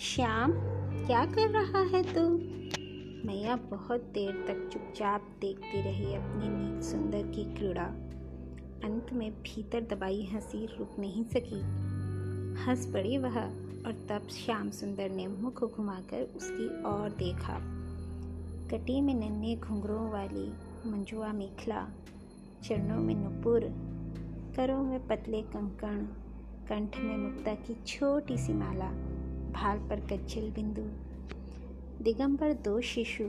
श्याम, क्या कर रहा है तू? मैया बहुत देर तक चुपचाप देखती रही अपनी नीच सुंदर की क्रीड़ा। अंत में भीतर दबाई हँसी रुक नहीं सकी। हंस पड़ी वह, और तब श्याम सुंदर ने मुख घुमाकर उसकी ओर देखा। कटी में नन्हे घुंघरों वाली मंजुआ मेखला, चरणों में नुपुर, करों में पतले कंकण, कंठ में मुक्ता की छोटी सी माला भाल पर कच्चल बिंदु, दिगंबर दो शिशु,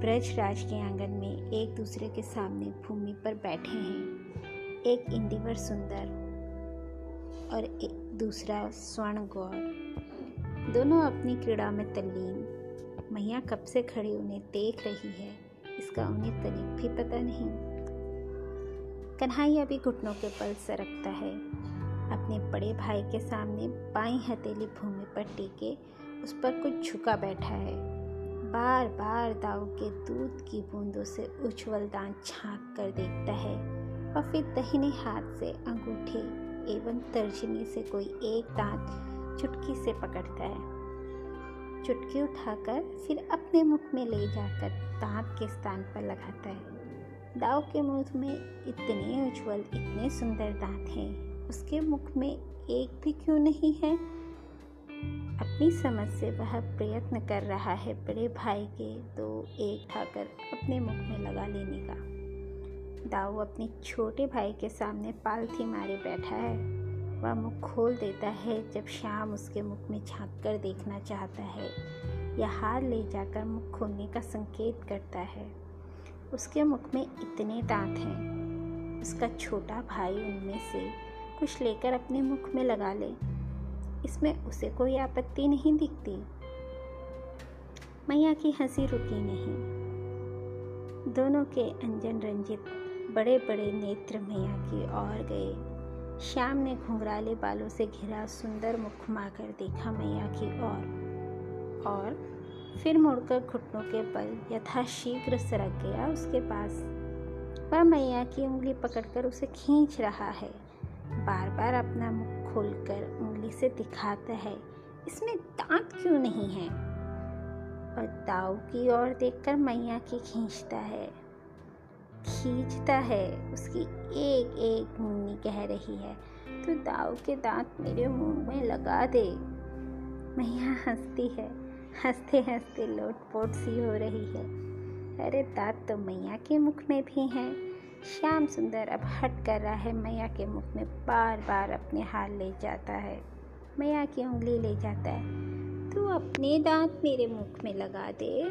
ब्रज राज के आँगन में एक दूसरे के सामने भूमि पर बैठे हैं। एक इंदिवर सुंदर और एक दूसरा स्वर्ण गौर दोनों अपनी क्रीड़ा में तल्लीन। मैया कब से खड़ी उन्हें देख रही है, इसका उन्हें तनिक भी पता नहीं। कन्हैया भी घुटनों के पल सरकता है। अपने बड़े भाई के सामने बाई हथेली भूमि पर टेके उस पर कुछ झुका बैठा है। बार बार दाऊ के दूध की बूंदों से उज्जवल दांत झाँक कर देखता है और फिर दहिने हाथ से अंगूठे एवं तर्जनी से कोई एक दांत चुटकी से पकड़ता है। चुटकी उठाकर फिर अपने मुख में ले जाकर दांत के स्थान पर लगाता है। दाव के मुँह में इतने उज्जवल, इतने सुंदर दांत हैं। उसके मुख में एक भी क्यों नहीं है? अपनी समझ से वह प्रयत्न कर रहा है बड़े भाई के दो एक ठाकर अपने मुख में लगा लेने का। दाऊ अपने छोटे भाई के सामने पालथी मारे बैठा है। वह मुख खोल देता है जब शाम उसके मुख में झाँक कर देखना चाहता है या हार ले जाकर मुख खोलने का संकेत करता है। उसके मुख में इतने दांत हैं। उसका छोटा भाई उनमें से कुछ लेकर अपने मुख में लगा ले। इसमें उसे कोई आपत्ति नहीं दिखती। मैया की हँसी रुकी नहीं। दोनों के अंजन रंजित बड़े बड़े नेत्र मैया की ओर गए। श्याम ने घुंघराले बालों से घिरा सुंदर मुख घुमाकर देखा मैया की ओर। और फिर मुड़कर घुटनों के बल यथाशीघ्र सरक गया उसके पास। वह मैया की उंगली पकड़कर उसे खींच रहा है। बार बार अपना मुख खोलकर उंगली से दिखाता है, इसमें दांत क्यों नहीं है? और दाऊ की ओर देखकर मैया की खींचता है। खींचता है, उसकी एक एक मुन्नी कह रही है। तो दाऊ के दांत मेरे मुँह में लगा दे। मैया हंसती है हँसते हँसते लोटपोट सी हो रही है। अरे दांत तो मैया के मुख में भी हैं। श्याम सुंदर अब हट कर रहा है मैया के मुख में बार बार अपने हाथ ले जाता है। मैया की उंगली ले जाता है। तू अपने दांत मेरे मुख में लगा दे।